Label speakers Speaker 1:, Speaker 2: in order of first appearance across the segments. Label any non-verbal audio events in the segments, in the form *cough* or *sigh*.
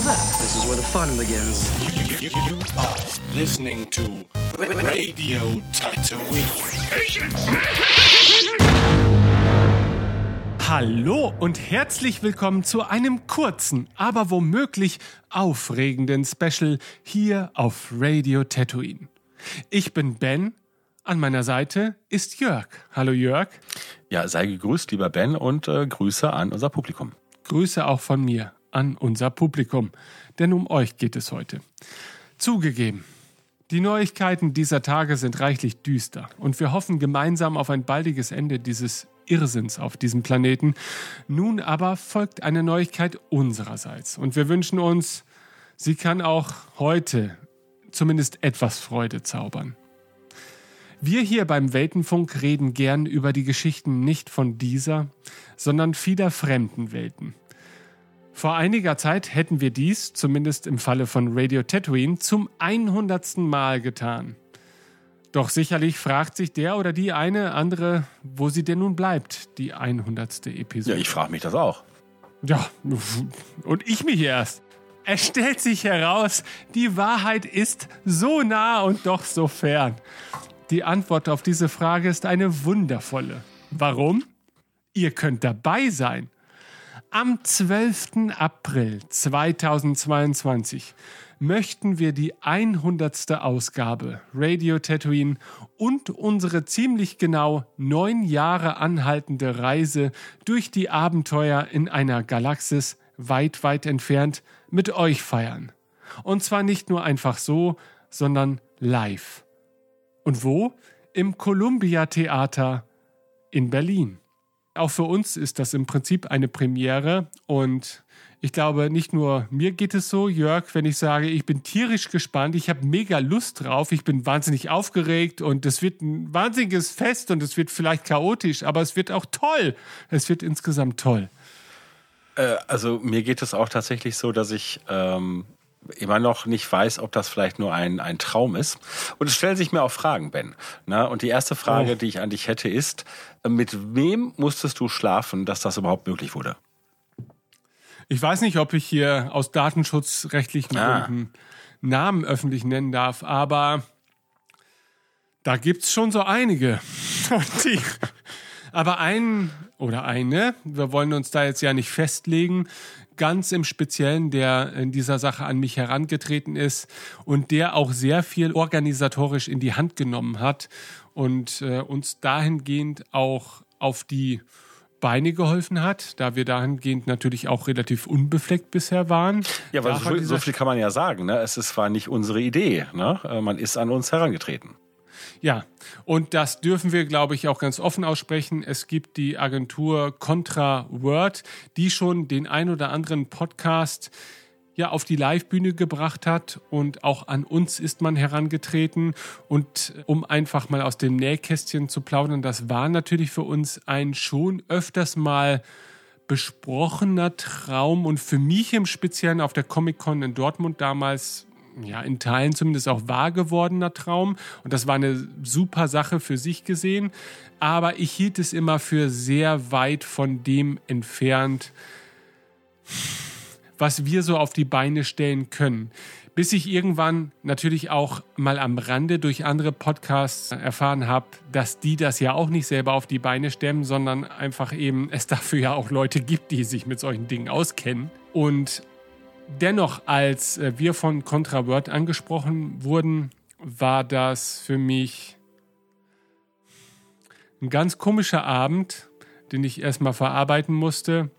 Speaker 1: that. This is where the fun begins.
Speaker 2: You, you, you are listening to Radio Tatooine.
Speaker 3: Hallo und herzlich willkommen zu einem kurzen, aber womöglich aufregenden Special hier auf Radio Tatooine. Ich bin Ben, an meiner Seite ist Jörg. Hallo Jörg.
Speaker 4: Ja, sei gegrüßt, lieber Ben, und äh, Grüße an unser Publikum.
Speaker 3: Grüße auch von mir an unser Publikum, denn um euch geht es heute. Zugegeben, die Neuigkeiten dieser Tage sind reichlich düster und wir hoffen gemeinsam auf ein baldiges Ende dieses Irrsinns auf diesem Planeten. Nun aber folgt eine Neuigkeit unsererseits und wir wünschen uns, sie kann auch heute zumindest etwas Freude zaubern. Wir hier beim Weltenfunk reden gern über die Geschichten nicht von dieser, sondern vieler fremden Welten. Vor einiger Zeit hätten wir dies, zumindest im Falle von Radio Tatooine, zum 100. Mal getan. Doch sicherlich fragt sich der oder die eine andere, wo sie denn nun bleibt, die 100. Episode.
Speaker 4: Ja, ich frage mich das auch.
Speaker 3: Ja, *laughs* und ich mich erst. Es stellt sich heraus, die Wahrheit ist so nah und doch so fern. Die Antwort auf diese Frage ist eine wundervolle. Warum? Ihr könnt dabei sein. Am 12. April 2022 möchten wir die 100. Ausgabe Radio Tatooine und unsere ziemlich genau neun Jahre anhaltende Reise durch die Abenteuer in einer Galaxis weit, weit entfernt mit euch feiern. Und zwar nicht nur einfach so, sondern live. Und wo? Im Columbia Theater in Berlin. Auch für uns ist das im Prinzip eine Premiere und ich glaube, nicht nur mir geht es so, Jörg, wenn ich sage, ich bin tierisch gespannt, ich habe mega Lust drauf, ich bin wahnsinnig aufgeregt und es wird ein wahnsinniges Fest und es wird vielleicht chaotisch, aber es wird auch toll. Es wird insgesamt toll.
Speaker 4: Äh, also mir geht es auch tatsächlich so, dass ich ähm, immer noch nicht weiß, ob das vielleicht nur ein, ein Traum ist. Und es stellen sich mir auch Fragen, Ben. Na, und die erste Frage, oh. die ich an dich hätte, ist, mit wem musstest du schlafen, dass das überhaupt möglich wurde?
Speaker 3: Ich weiß nicht, ob ich hier aus datenschutzrechtlichen ah. Gründen Namen öffentlich nennen darf, aber da gibt's schon so einige. *laughs* Die, aber einen oder eine, wir wollen uns da jetzt ja nicht festlegen, ganz im Speziellen, der in dieser Sache an mich herangetreten ist und der auch sehr viel organisatorisch in die Hand genommen hat und äh, uns dahingehend auch auf die Beine geholfen hat, da wir dahingehend natürlich auch relativ unbefleckt bisher waren.
Speaker 4: Ja, weil so, so, viel kann man ja sagen. Ne? Es ist, war nicht unsere Idee. Ne? Äh, man ist an uns herangetreten.
Speaker 3: Ja, und das dürfen wir, glaube ich, auch ganz offen aussprechen. Es gibt die Agentur Contra Word, die schon den ein oder anderen Podcast ja auf die Livebühne gebracht hat. Und auch an uns ist man herangetreten. Und um einfach mal aus dem Nähkästchen zu plaudern, das war natürlich für uns ein schon öfters mal besprochener Traum. Und für mich im Speziellen auf der Comic-Con in Dortmund damals ja, in Teilen zumindest auch wahr gewordener Traum. Und das war eine super Sache für sich gesehen. Aber ich hielt es immer für sehr weit von dem entfernt, was wir so auf die Beine stellen können. Bis ich irgendwann natürlich auch mal am Rande durch andere Podcasts erfahren habe, dass die das ja auch nicht selber auf die Beine stemmen, sondern einfach eben es dafür ja auch Leute gibt, die sich mit solchen Dingen auskennen. Und Dennoch, als äh, wir von ContraWord angesprochen wurden, war das für mich ein ganz komischer Abend, den ich erstmal verarbeiten musste,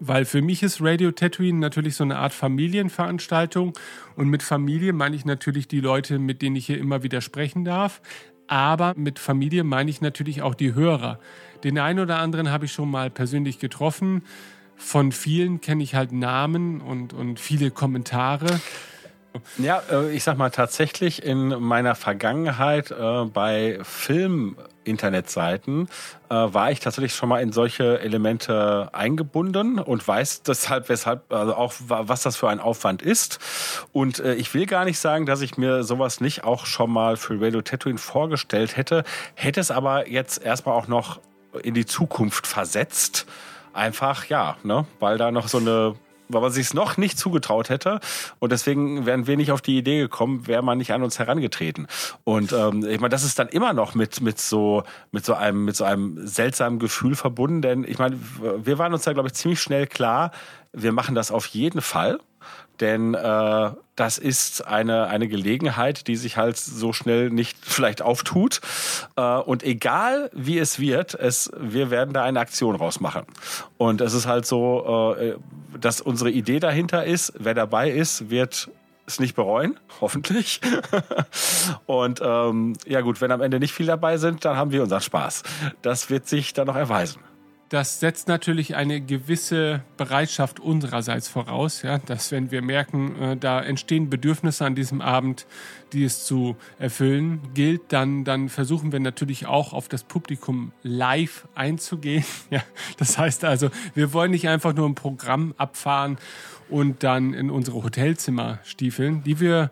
Speaker 3: weil für mich ist Radio Tatooine natürlich so eine Art Familienveranstaltung und mit Familie meine ich natürlich die Leute, mit denen ich hier immer wieder sprechen darf, aber mit Familie meine ich natürlich auch die Hörer. Den einen oder anderen habe ich schon mal persönlich getroffen von vielen kenne ich halt Namen und, und viele Kommentare.
Speaker 4: Ja, äh, ich sag mal tatsächlich in meiner Vergangenheit äh, bei Film-Internetseiten äh, war ich tatsächlich schon mal in solche Elemente eingebunden und weiß deshalb, weshalb, also auch was das für ein Aufwand ist. Und ich will gar nicht sagen, dass ich mir sowas nicht auch schon mal für Radio Tatooine vorgestellt hätte, hätte es aber jetzt erstmal auch noch in die Zukunft versetzt Einfach, ja, ne? weil da noch so eine weil man sich es noch nicht zugetraut hätte. Und deswegen wären wir nicht auf die Idee gekommen, wäre man nicht an uns herangetreten. Und ähm, ich meine, das ist dann immer noch mit, mit so, mit so einem, mit so einem seltsamen Gefühl verbunden. Denn ich meine, wir waren uns da, glaube ich, ziemlich schnell klar, wir machen das auf jeden Fall denn äh, das ist eine, eine Gelegenheit, die sich halt so schnell nicht *laughs* vielleicht auftut. Äh, und egal wie es wird, es, wir werden da eine Aktion rausmachen. Und es ist halt so, äh, dass unsere Idee dahinter ist, wer dabei ist, wird es nicht bereuen, *laughs* hoffentlich. *laughs* und ähm, ja gut, wenn am Ende nicht viel dabei sind, dann haben wir unseren Spaß. Das wird sich dann noch erweisen
Speaker 3: das setzt natürlich eine gewisse Bereitschaft unsererseits voraus, ja, dass wenn wir merken, äh, da entstehen Bedürfnisse an diesem Abend, die es zu erfüllen gilt, dann, dann versuchen wir natürlich auch auf das Publikum live einzugehen. *laughs* Ja, das heißt also, wir wollen nicht einfach nur ein Programm abfahren und dann in unsere Hotelzimmer stiefeln, die wir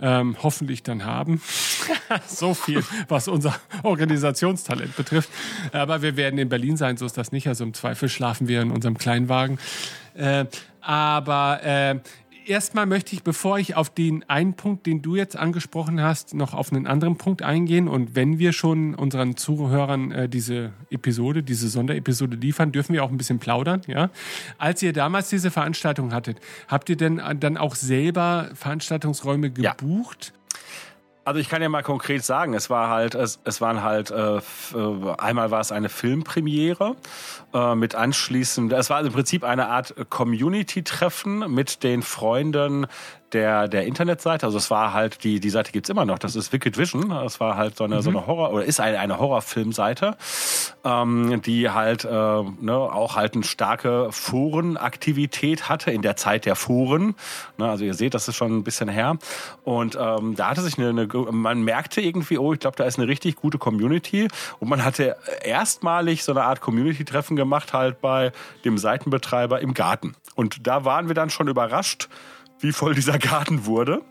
Speaker 3: ähm, hoffentlich dann haben. *laughs* so viel, was unser Organisationstalent betrifft. Aber wir werden in Berlin sein, so ist das nicht. Also im Zweifel schlafen wir in unserem Kleinwagen. Äh, aber äh, erstmal möchte ich, bevor ich auf den einen Punkt, den du jetzt angesprochen hast, noch auf einen anderen Punkt eingehen. Und wenn wir schon unseren Zuhörern äh, diese Episode, diese Sonderepisode liefern, dürfen wir auch ein bisschen plaudern. Ja, als ihr damals diese Veranstaltung hattet, habt ihr denn dann auch selber Veranstaltungsräume gebucht?
Speaker 4: Also ich kann ja mal konkret sagen, es war halt, es, es waren halt, äh, äh einmal war es eine Filmpremiere äh, mit anschließend, es war im Prinzip eine Art Community-Treffen mit den Freunden der, der Internetseite. Also es war halt, die, die Seite gibt's immer noch, das ist Wicked Vision. Das war halt so eine, mhm. so eine Horror, oder ist eine, eine Horrorfilmseite, ähm, die halt äh, ne, auch halt eine starke Forenaktivität hatte in der Zeit der Foren. Ne, also ihr seht, das ist schon ein bisschen her. Und ähm, da hatte sich eine, eine man merkte irgendwie, oh, ich glaube, da ist eine richtig gute Community. Und man hatte erstmalig so eine Art Community-Treffen gemacht, halt bei dem Seitenbetreiber im Garten. Und da waren wir dann schon überrascht, wie voll dieser Garten wurde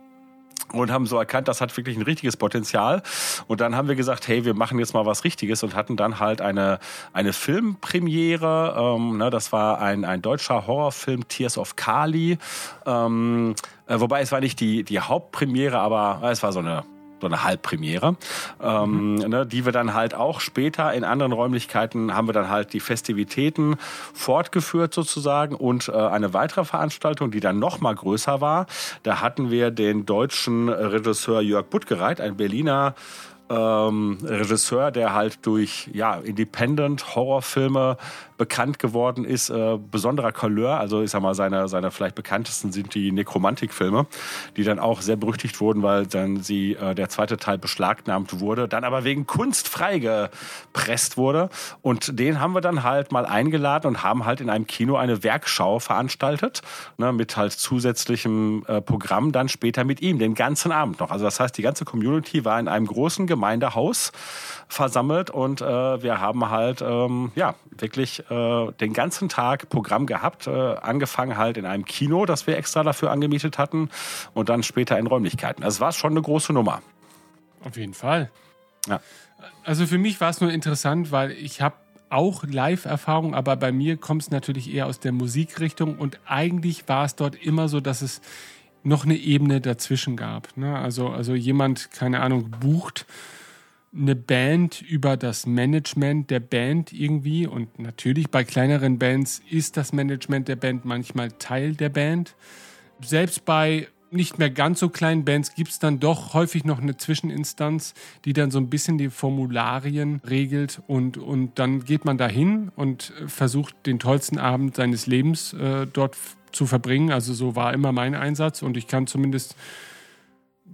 Speaker 4: und haben so erkannt, das hat wirklich ein richtiges Potenzial. Und dann haben wir gesagt, hey, wir machen jetzt mal was Richtiges und hatten dann halt eine eine Filmpremiere. Ähm, ne, das war ein ein deutscher Horrorfilm Tears of Kali. Ähm, äh, wobei es war nicht die die Hauptpremiere, aber es war so eine so eine Halbpremiere, ähm, mhm. ne, die wir dann halt auch später in anderen Räumlichkeiten haben wir dann halt die Festivitäten fortgeführt sozusagen und äh, eine weitere Veranstaltung, die dann noch mal größer war. Da hatten wir den deutschen Regisseur Jörg Buttgereit, ein Berliner ähm, Regisseur, der halt durch ja Independent Horrorfilme bekannt geworden ist, äh, besonderer Couleur. Also ich sag mal, seine, seine vielleicht bekanntesten sind die Nekromantik-Filme, die dann auch sehr berüchtigt wurden, weil dann sie äh, der zweite Teil beschlagnahmt wurde, dann aber wegen Kunst freigepresst wurde. Und den haben wir dann halt mal eingeladen und haben halt in einem Kino eine Werkschau veranstaltet, ne, mit halt zusätzlichem äh, Programm dann später mit ihm, den ganzen Abend noch. Also das heißt, die ganze Community war in einem großen Gemeindehaus versammelt und äh, wir haben halt ähm, ja wirklich äh, den ganzen Tag Programm gehabt, äh, angefangen halt in einem Kino, das wir extra dafür angemietet hatten und dann später in Räumlichkeiten. Also es war schon eine große Nummer.
Speaker 3: Auf jeden Fall. Ja. Also für mich war es nur interessant, weil ich habe auch Live-Erfahrung, aber bei mir kommt es natürlich eher aus der Musikrichtung und eigentlich war es dort immer so, dass es noch eine Ebene dazwischen gab. Ne? Also, also jemand, keine Ahnung, bucht eine Band über das Management der Band irgendwie. Und natürlich bei kleineren Bands ist das Management der Band manchmal Teil der Band. Selbst bei nicht mehr ganz so kleinen Bands gibt es dann doch häufig noch eine Zwischeninstanz, die dann so ein bisschen die Formularien regelt und, und dann geht man dahin und versucht den tollsten Abend seines Lebens äh, dort zu verbringen. Also so war immer mein Einsatz und ich kann zumindest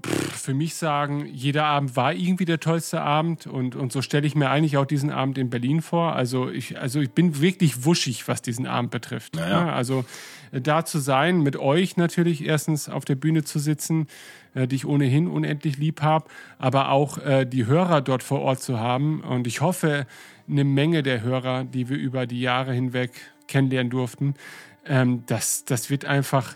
Speaker 3: für mich sagen, jeder Abend war irgendwie der tollste Abend und, und so stelle ich mir eigentlich auch diesen Abend in Berlin vor. Also ich, also ich bin wirklich wuschig, was diesen Abend betrifft. Naja. Ja, also äh, da zu sein, mit euch natürlich erstens auf der Bühne zu sitzen, äh, die ich ohnehin unendlich lieb habe, aber auch äh, die Hörer dort vor Ort zu haben. Und ich hoffe, eine Menge der Hörer, die wir über die Jahre hinweg kennenlernen durften, ähm, das, das wird einfach,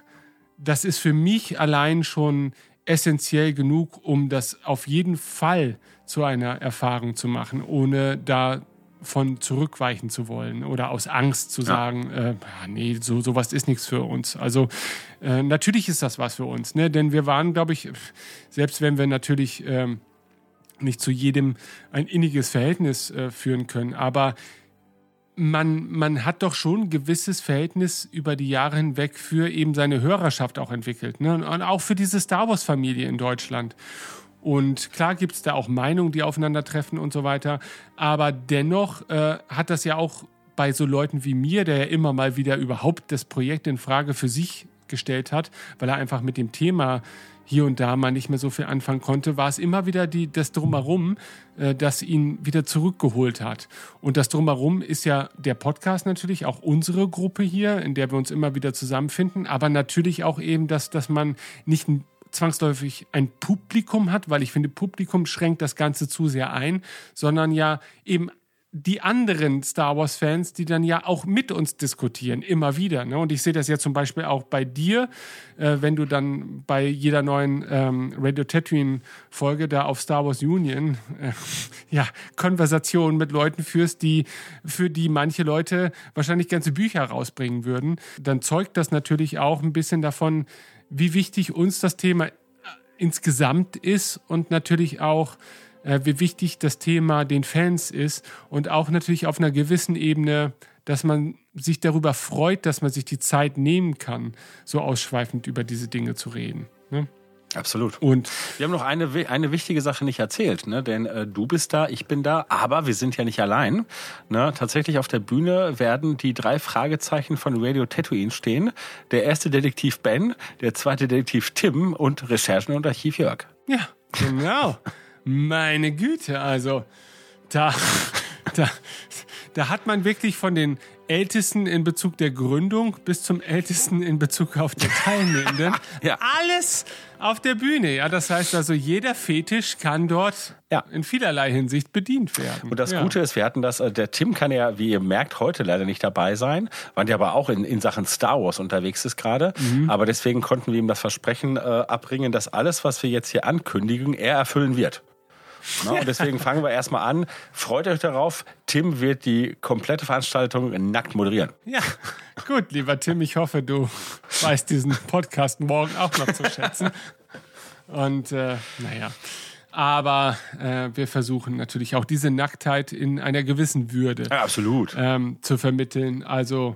Speaker 3: das ist für mich allein schon essentiell genug, um das auf jeden Fall zu einer Erfahrung zu machen, ohne da von zurückweichen zu wollen oder aus Angst zu sagen, äh, ja, nee, so sowas ist nichts für uns. Also äh, natürlich ist das was für uns, ne? Denn wir waren, glaube ich, selbst wenn wir natürlich ähm, nicht zu jedem ein inniges Verhältnis äh, führen können, aber man, man hat doch schon ein gewisses Verhältnis über die Jahre hinweg für eben seine Hörerschaft auch entwickelt. Ne? Und auch für diese Star Wars-Familie in Deutschland. Und klar gibt es da auch Meinungen, die aufeinandertreffen und so weiter. Aber dennoch äh, hat das ja auch bei so Leuten wie mir, der ja immer mal wieder überhaupt das Projekt in Frage für sich gestellt hat, weil er einfach mit dem Thema hier und da mal nicht mehr so viel anfangen konnte, war es immer wieder die, das Drumherum, äh, das ihn wieder zurückgeholt hat. Und das Drumherum ist ja der Podcast natürlich, auch unsere Gruppe hier, in der wir uns immer wieder zusammenfinden, aber natürlich auch eben, dass, dass man nicht zwangsläufig ein Publikum hat, weil ich finde, Publikum schränkt das Ganze zu sehr ein, sondern ja eben die anderen Star Wars-Fans, die dann ja auch mit uns diskutieren, immer wieder. Ne? Und ich sehe das ja zum Beispiel auch bei dir, äh, wenn du dann bei jeder neuen ähm, Radio Tatooine-Folge da auf Star Wars Union äh, *laughs* ja, Konversationen mit Leuten führst, die für die manche Leute wahrscheinlich ganze Bücher rausbringen würden, dann zeugt das natürlich auch ein bisschen davon, wie wichtig uns das Thema insgesamt ist und natürlich auch äh, wie wichtig das Thema den Fans ist und auch natürlich auf einer gewissen Ebene, dass man sich darüber freut, dass man sich die Zeit nehmen kann, so ausschweifend über diese Dinge zu reden. Ne?
Speaker 4: Absolut.
Speaker 3: Und
Speaker 4: wir haben noch eine, eine wichtige Sache nicht erzählt, ne? denn äh, du bist da, ich bin da, aber wir sind ja nicht allein. Ne? Tatsächlich auf der Bühne werden die drei Fragezeichen von Radio Tatooine stehen. Der erste Detektiv Ben, der zweite Detektiv Tim und Recherchen und Archiv Jörg.
Speaker 3: Ja, genau. *laughs* Meine Güte, also da, *laughs* da, da hat man wirklich von den Ältesten in Bezug der Gründung bis zum Ältesten in Bezug auf die Teilnehmenden. *laughs*
Speaker 4: Ja.
Speaker 3: Alles auf der Bühne. Ja, das heißt also, jeder Fetisch kann dort
Speaker 4: Ja.
Speaker 3: in vielerlei Hinsicht bedient werden.
Speaker 4: Und das
Speaker 3: ja.
Speaker 4: Gute ist, wir hatten das, äh, der Tim kann ja, wie ihr merkt, heute leider nicht dabei sein, weil der aber auch in, in Sachen Star Wars unterwegs ist gerade. Aber deswegen konnten wir ihm das Versprechen äh, abbringen, dass alles, was wir jetzt hier ankündigen, er erfüllen wird. Na, und deswegen fangen wir erstmal an. Freut euch darauf. Tim wird die komplette Veranstaltung nackt moderieren.
Speaker 3: Ja, gut, lieber Tim, ich hoffe, du weißt diesen Podcast morgen auch noch zu schätzen. Und äh, naja, aber äh, wir versuchen natürlich auch diese Nacktheit in einer gewissen Würde
Speaker 4: Ja, absolut.
Speaker 3: ähm, zu vermitteln. Also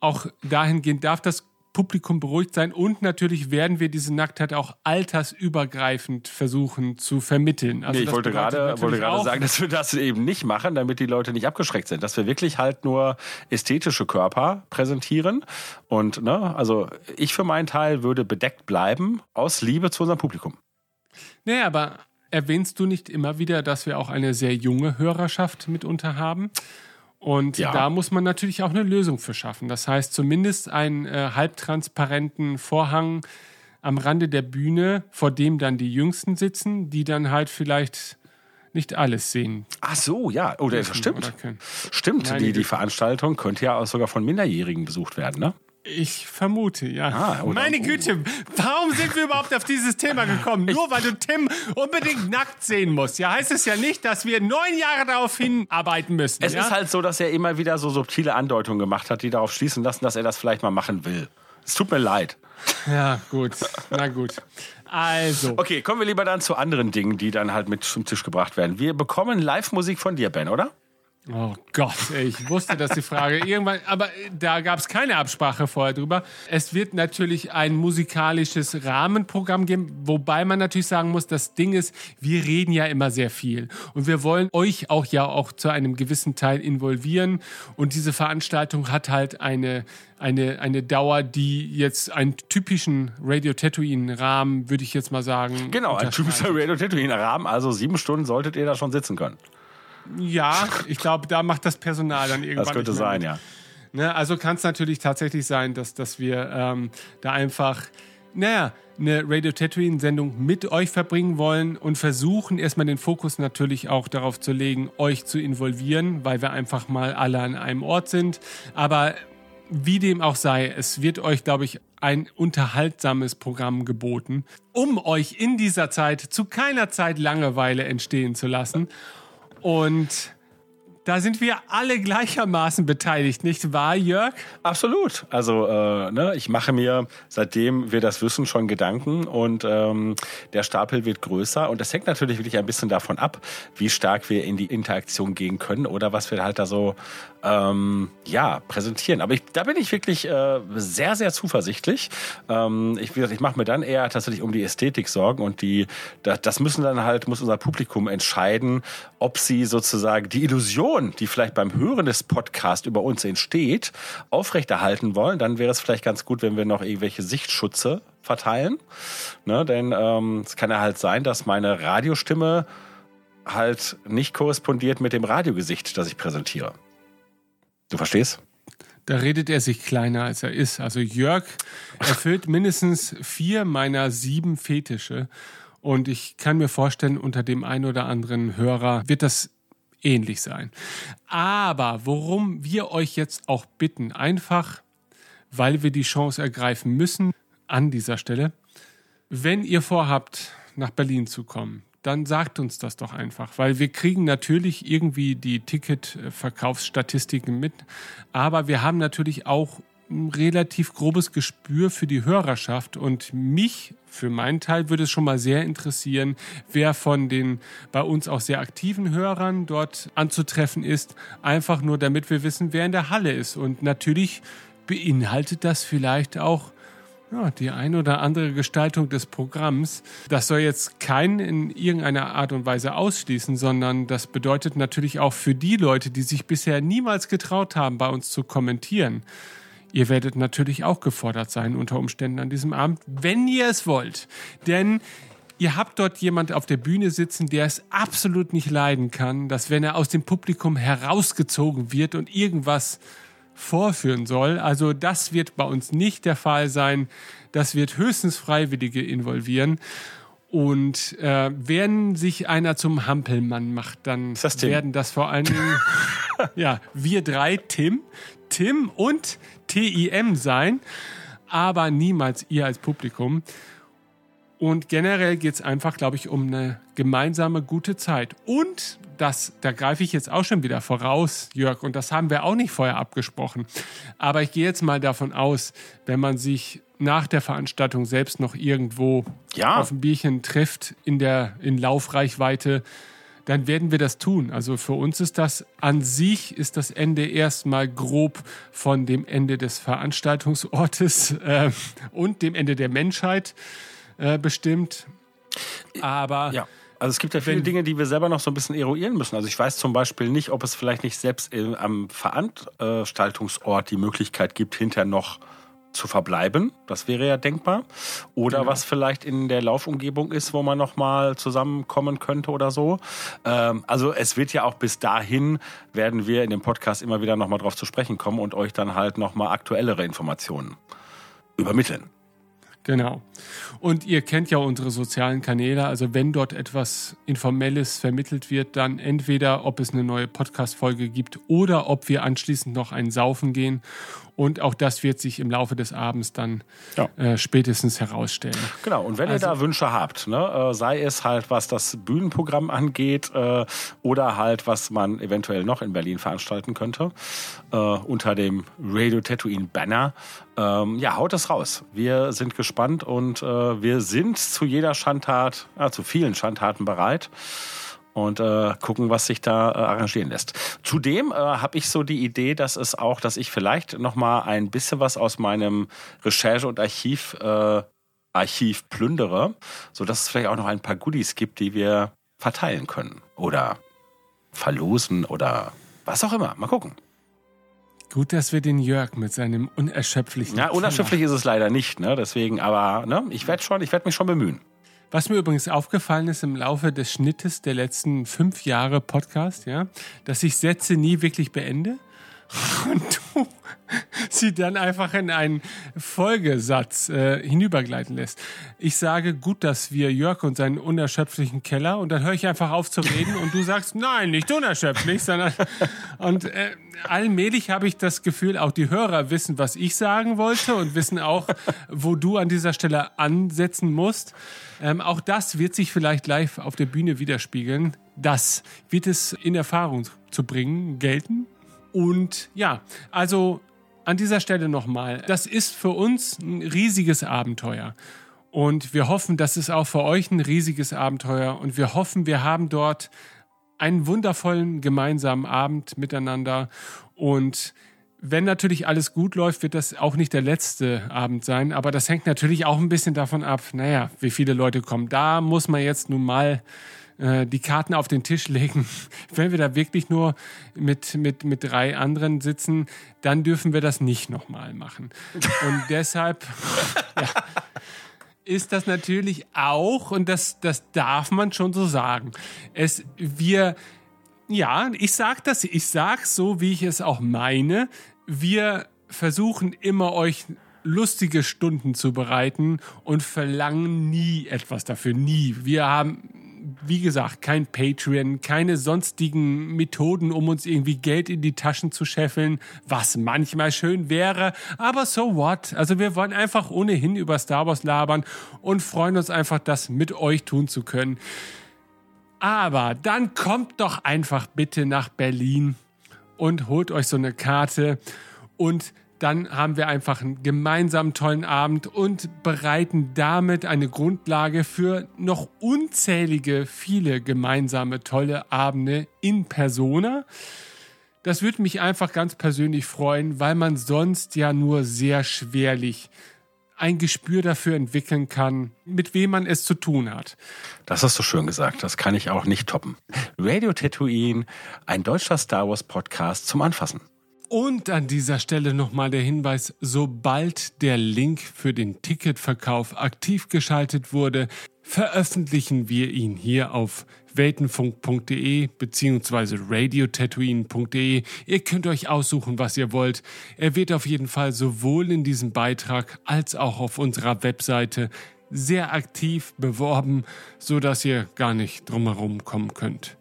Speaker 3: auch dahingehend darf das Publikum beruhigt sein und natürlich werden wir diese Nacktheit auch altersübergreifend versuchen zu vermitteln. Also
Speaker 4: Nee, ich wollte gerade, wollte gerade sagen, dass wir das eben nicht machen, damit die Leute nicht abgeschreckt sind. Dass wir wirklich halt nur ästhetische Körper präsentieren. Und, ne, also ich für meinen Teil würde bedeckt bleiben aus Liebe zu unserem Publikum.
Speaker 3: Nee, aber erwähnst du nicht immer wieder, dass wir auch eine sehr junge Hörerschaft mitunter haben? Und
Speaker 4: Ja.
Speaker 3: da muss man natürlich auch eine Lösung für schaffen. Das heißt, zumindest einen äh, halbtransparenten Vorhang am Rande der Bühne, vor dem dann die Jüngsten sitzen, die dann halt vielleicht nicht alles sehen.
Speaker 4: Ach so, ja.
Speaker 3: Oder
Speaker 4: stimmt.
Speaker 3: können.
Speaker 4: Stimmt,
Speaker 3: Meine
Speaker 4: die, die. Veranstaltung könnte ja auch sogar von Minderjährigen besucht werden, ne?
Speaker 3: Ich vermute, ja.
Speaker 4: Ah, oder-
Speaker 3: Meine Güte, warum sind wir überhaupt auf dieses Thema gekommen? Nur weil du Tim unbedingt nackt sehen musst. Ja, heißt es ja nicht, dass wir neun Jahre darauf hinarbeiten müssen.
Speaker 4: Es
Speaker 3: ja?
Speaker 4: ist halt so, dass er immer wieder so subtile Andeutungen gemacht hat, die darauf schließen lassen, dass er das vielleicht mal machen will. Es tut mir leid.
Speaker 3: Ja, gut. Na gut. Also,
Speaker 4: Okay, kommen wir lieber dann zu anderen Dingen, die dann halt mit zum Tisch gebracht werden. Wir bekommen Live-Musik von dir, Ben, oder?
Speaker 3: Oh Gott, ey, ich wusste, dass die Frage *laughs* irgendwann, aber da gab es keine Absprache vorher drüber. Es wird natürlich ein musikalisches Rahmenprogramm geben, wobei man natürlich sagen muss, das Ding ist, wir reden ja immer sehr viel und wir wollen euch auch ja auch zu einem gewissen Teil involvieren und diese Veranstaltung hat halt eine eine, eine Dauer, die jetzt einen typischen Radio Tatooine Rahmen, würde ich jetzt mal sagen.
Speaker 4: Genau, ein typischer Radio Tatooine Rahmen. Also sieben Stunden solltet ihr da schon sitzen können.
Speaker 3: Ja, ich glaube, da macht das Personal dann irgendwann.
Speaker 4: Das könnte sein,
Speaker 3: mit.
Speaker 4: ja.
Speaker 3: Ne, also kann es natürlich tatsächlich sein, dass, dass wir ähm, da einfach, naja, eine Radio Tatooine-Sendung mit euch verbringen wollen und versuchen erstmal den Fokus natürlich auch darauf zu legen, euch zu involvieren, weil wir einfach mal alle an einem Ort sind. Aber wie dem auch sei, es wird euch, glaube ich, ein unterhaltsames Programm geboten, um euch in dieser Zeit zu keiner Zeit Langeweile entstehen zu lassen. Und da sind wir alle gleichermaßen beteiligt, nicht wahr, Jörg?
Speaker 4: Absolut. Also äh, ne, ich mache mir, seitdem wir das wissen, schon Gedanken und ähm, der Stapel wird größer. Und das hängt natürlich wirklich ein bisschen davon ab, wie stark wir in die Interaktion gehen können oder was wir halt da so ähm, ja, präsentieren. Aber ich, da bin ich wirklich äh, sehr, sehr zuversichtlich. Ähm, ich ich mache mir dann eher tatsächlich um die Ästhetik Sorgen und die, das, das müssen dann halt, muss unser Publikum entscheiden, ob sie sozusagen die Illusion, die vielleicht beim Hören des Podcasts über uns entsteht, aufrechterhalten wollen. Dann wäre es vielleicht ganz gut, wenn wir noch irgendwelche Sichtschutze verteilen. Ne, denn ähm, es kann ja halt sein, dass meine Radiostimme halt nicht korrespondiert mit dem Radiogesicht, das ich präsentiere. Du verstehst?
Speaker 3: Da redet er sich kleiner, als er ist. Also Jörg erfüllt mindestens vier meiner sieben Fetische. Und ich kann mir vorstellen, unter dem einen oder anderen Hörer wird das ähnlich sein. Aber worum wir euch jetzt auch bitten, einfach weil wir die Chance ergreifen müssen an dieser Stelle, wenn ihr vorhabt, nach Berlin zu kommen, dann sagt uns das doch einfach, weil wir kriegen natürlich irgendwie die Ticketverkaufsstatistiken mit, aber wir haben natürlich auch ein relativ grobes Gespür für die Hörerschaft. Und mich für meinen Teil würde es schon mal sehr interessieren, wer von den bei uns auch sehr aktiven Hörern dort anzutreffen ist, einfach nur damit wir wissen, wer in der Halle ist. Und natürlich beinhaltet das vielleicht auch ja, die ein oder andere Gestaltung des Programms. Das soll jetzt keinen in irgendeiner Art und Weise ausschließen, sondern das bedeutet natürlich auch für die Leute, die sich bisher niemals getraut haben, bei uns zu kommentieren. Ihr werdet natürlich auch gefordert sein unter Umständen an diesem Abend, wenn ihr es wollt. Denn ihr habt dort jemand auf der Bühne sitzen, der es absolut nicht leiden kann, dass wenn er aus dem Publikum herausgezogen wird und irgendwas vorführen soll. Also das wird bei uns nicht der Fall sein. Das wird höchstens Freiwillige involvieren. Und äh, wenn sich einer zum Hampelmann macht, dann das werden das vor allen Dingen *laughs* ja, wir drei, Tim, Tim und TIM sein, aber niemals ihr als Publikum. Und generell geht es einfach, glaube ich, um eine gemeinsame gute Zeit. Und das, da greife ich jetzt auch schon wieder voraus, Jörg, und das haben wir auch nicht vorher abgesprochen. Aber ich gehe jetzt mal davon aus, wenn man sich nach der Veranstaltung selbst noch irgendwo ja. auf ein Bierchen trifft in der in Laufreichweite, dann werden wir das tun. Also für uns ist das an sich ist das Ende erstmal grob von dem Ende des Veranstaltungsortes *laughs* äh, und dem Ende der Menschheit äh, bestimmt. Aber
Speaker 4: ja. Also es gibt ja viele Dinge, die wir selber noch so ein bisschen eruieren müssen. Also ich weiß zum Beispiel nicht, ob es vielleicht nicht selbst am Veranstaltungsort die Möglichkeit gibt, hinterher noch zu verbleiben. Das wäre ja denkbar. Oder genau. was vielleicht in der Laufumgebung ist, wo man nochmal zusammenkommen könnte oder so. Ähm, also es wird ja auch bis dahin, werden wir in dem Podcast immer wieder nochmal drauf zu sprechen kommen und euch dann halt nochmal aktuellere Informationen übermitteln.
Speaker 3: Genau. Und ihr kennt ja unsere sozialen Kanäle. Also wenn dort etwas Informelles vermittelt wird, dann entweder, ob es eine neue Podcast-Folge gibt oder ob wir anschließend noch ein Saufen gehen. Und auch das wird sich im Laufe des Abends dann ja. äh, spätestens herausstellen.
Speaker 4: Genau, und wenn also, ihr da Wünsche habt, ne, äh, sei es halt, was das Bühnenprogramm angeht äh, oder halt, was man eventuell noch in Berlin veranstalten könnte, äh, unter dem Radio Tatooine Banner, ähm, ja, haut es raus. Wir sind gespannt und äh, wir sind zu jeder Schandtat, ja, zu vielen Schandtaten bereit und äh, gucken, was sich da äh, arrangieren lässt. Zudem äh, habe ich so die Idee, dass es auch, dass ich vielleicht noch mal ein bisschen was aus meinem Recherche- und Archiv äh, Archiv plündere, so dass es vielleicht auch noch ein paar Goodies gibt, die wir verteilen können oder verlosen oder was auch immer. Mal gucken.
Speaker 3: Gut, dass wir den Jörg mit seinem unerschöpflichen.
Speaker 4: Ja, unerschöpflich ist es leider nicht, ne? Deswegen, aber ne, ich werde schon, ich werde mich schon bemühen.
Speaker 3: Was mir übrigens aufgefallen ist im Laufe des Schnittes der letzten fünf Jahre Podcast, ja, dass ich Sätze nie wirklich beende, und du sie dann einfach in einen Folgesatz äh, hinübergleiten lässt. Ich sage, gut, dass wir Jörg und seinen unerschöpflichen Keller und dann höre ich einfach auf zu reden und du sagst, nein, nicht unerschöpflich, sondern und äh, allmählich habe ich das Gefühl, auch die Hörer wissen, was ich sagen wollte und wissen auch, wo du an dieser Stelle ansetzen musst. Ähm, auch das wird sich vielleicht live auf der Bühne widerspiegeln. Das wird es in Erfahrung zu bringen, gelten. Und ja, also an dieser Stelle nochmal, das ist für uns ein riesiges Abenteuer. Und wir hoffen, das ist auch für euch ein riesiges Abenteuer. Und wir hoffen, wir haben dort einen wundervollen gemeinsamen Abend miteinander. Und wenn natürlich alles gut läuft, wird das auch nicht der letzte Abend sein. Aber das hängt natürlich auch ein bisschen davon ab, naja, wie viele Leute kommen. Da muss man jetzt nun mal äh, die Karten auf den Tisch legen. *laughs* Wenn wir da wirklich nur mit, mit, mit drei anderen sitzen, dann dürfen wir das nicht nochmal machen. Und *laughs* deshalb ja, ist das natürlich auch, und das, das darf man schon so sagen, es, wir, ja, ich sag das, ich sag so, wie ich es auch meine. Wir versuchen immer euch lustige Stunden zu bereiten und verlangen nie etwas dafür. Nie. Wir haben wie gesagt, kein Patreon, keine sonstigen Methoden, um uns irgendwie Geld in die Taschen zu scheffeln, was manchmal schön wäre, aber so what? Also wir wollen einfach ohnehin über Star Wars labern und freuen uns einfach, das mit euch tun zu können. Aber dann kommt doch einfach bitte nach Berlin und holt euch so eine Karte und dann haben wir einfach einen gemeinsamen tollen Abend und bereiten damit eine Grundlage für noch unzählige, viele gemeinsame tolle Abende in Persona. Das würde mich einfach ganz persönlich freuen, weil man sonst ja nur sehr schwerlich ein Gespür dafür entwickeln kann, mit wem man es zu tun hat.
Speaker 4: Das hast du schön gesagt. Das kann ich auch nicht toppen. Radio Tatooine, ein deutscher Star Wars Podcast zum Anfassen.
Speaker 3: Und an dieser Stelle nochmal der Hinweis, sobald der Link für den Ticketverkauf aktiv geschaltet wurde, veröffentlichen wir ihn hier auf weltenfunk.de bzw. radiotatooine.de. Ihr könnt euch aussuchen, was ihr wollt. Er wird auf jeden Fall sowohl in diesem Beitrag als auch auf unserer Webseite sehr aktiv beworben, so dass ihr gar nicht drumherum kommen könnt.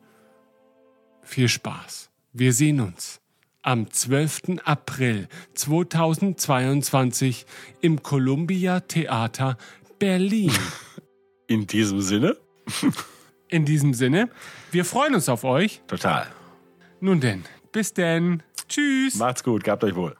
Speaker 3: Viel Spaß. Wir sehen uns am 12. April 2022 im Columbia Theater Berlin. *laughs*
Speaker 4: In diesem Sinne? *laughs*
Speaker 3: In diesem Sinne, wir freuen uns auf euch.
Speaker 4: Total.
Speaker 3: Nun denn, bis denn. Tschüss.
Speaker 4: Macht's gut, gabt euch wohl.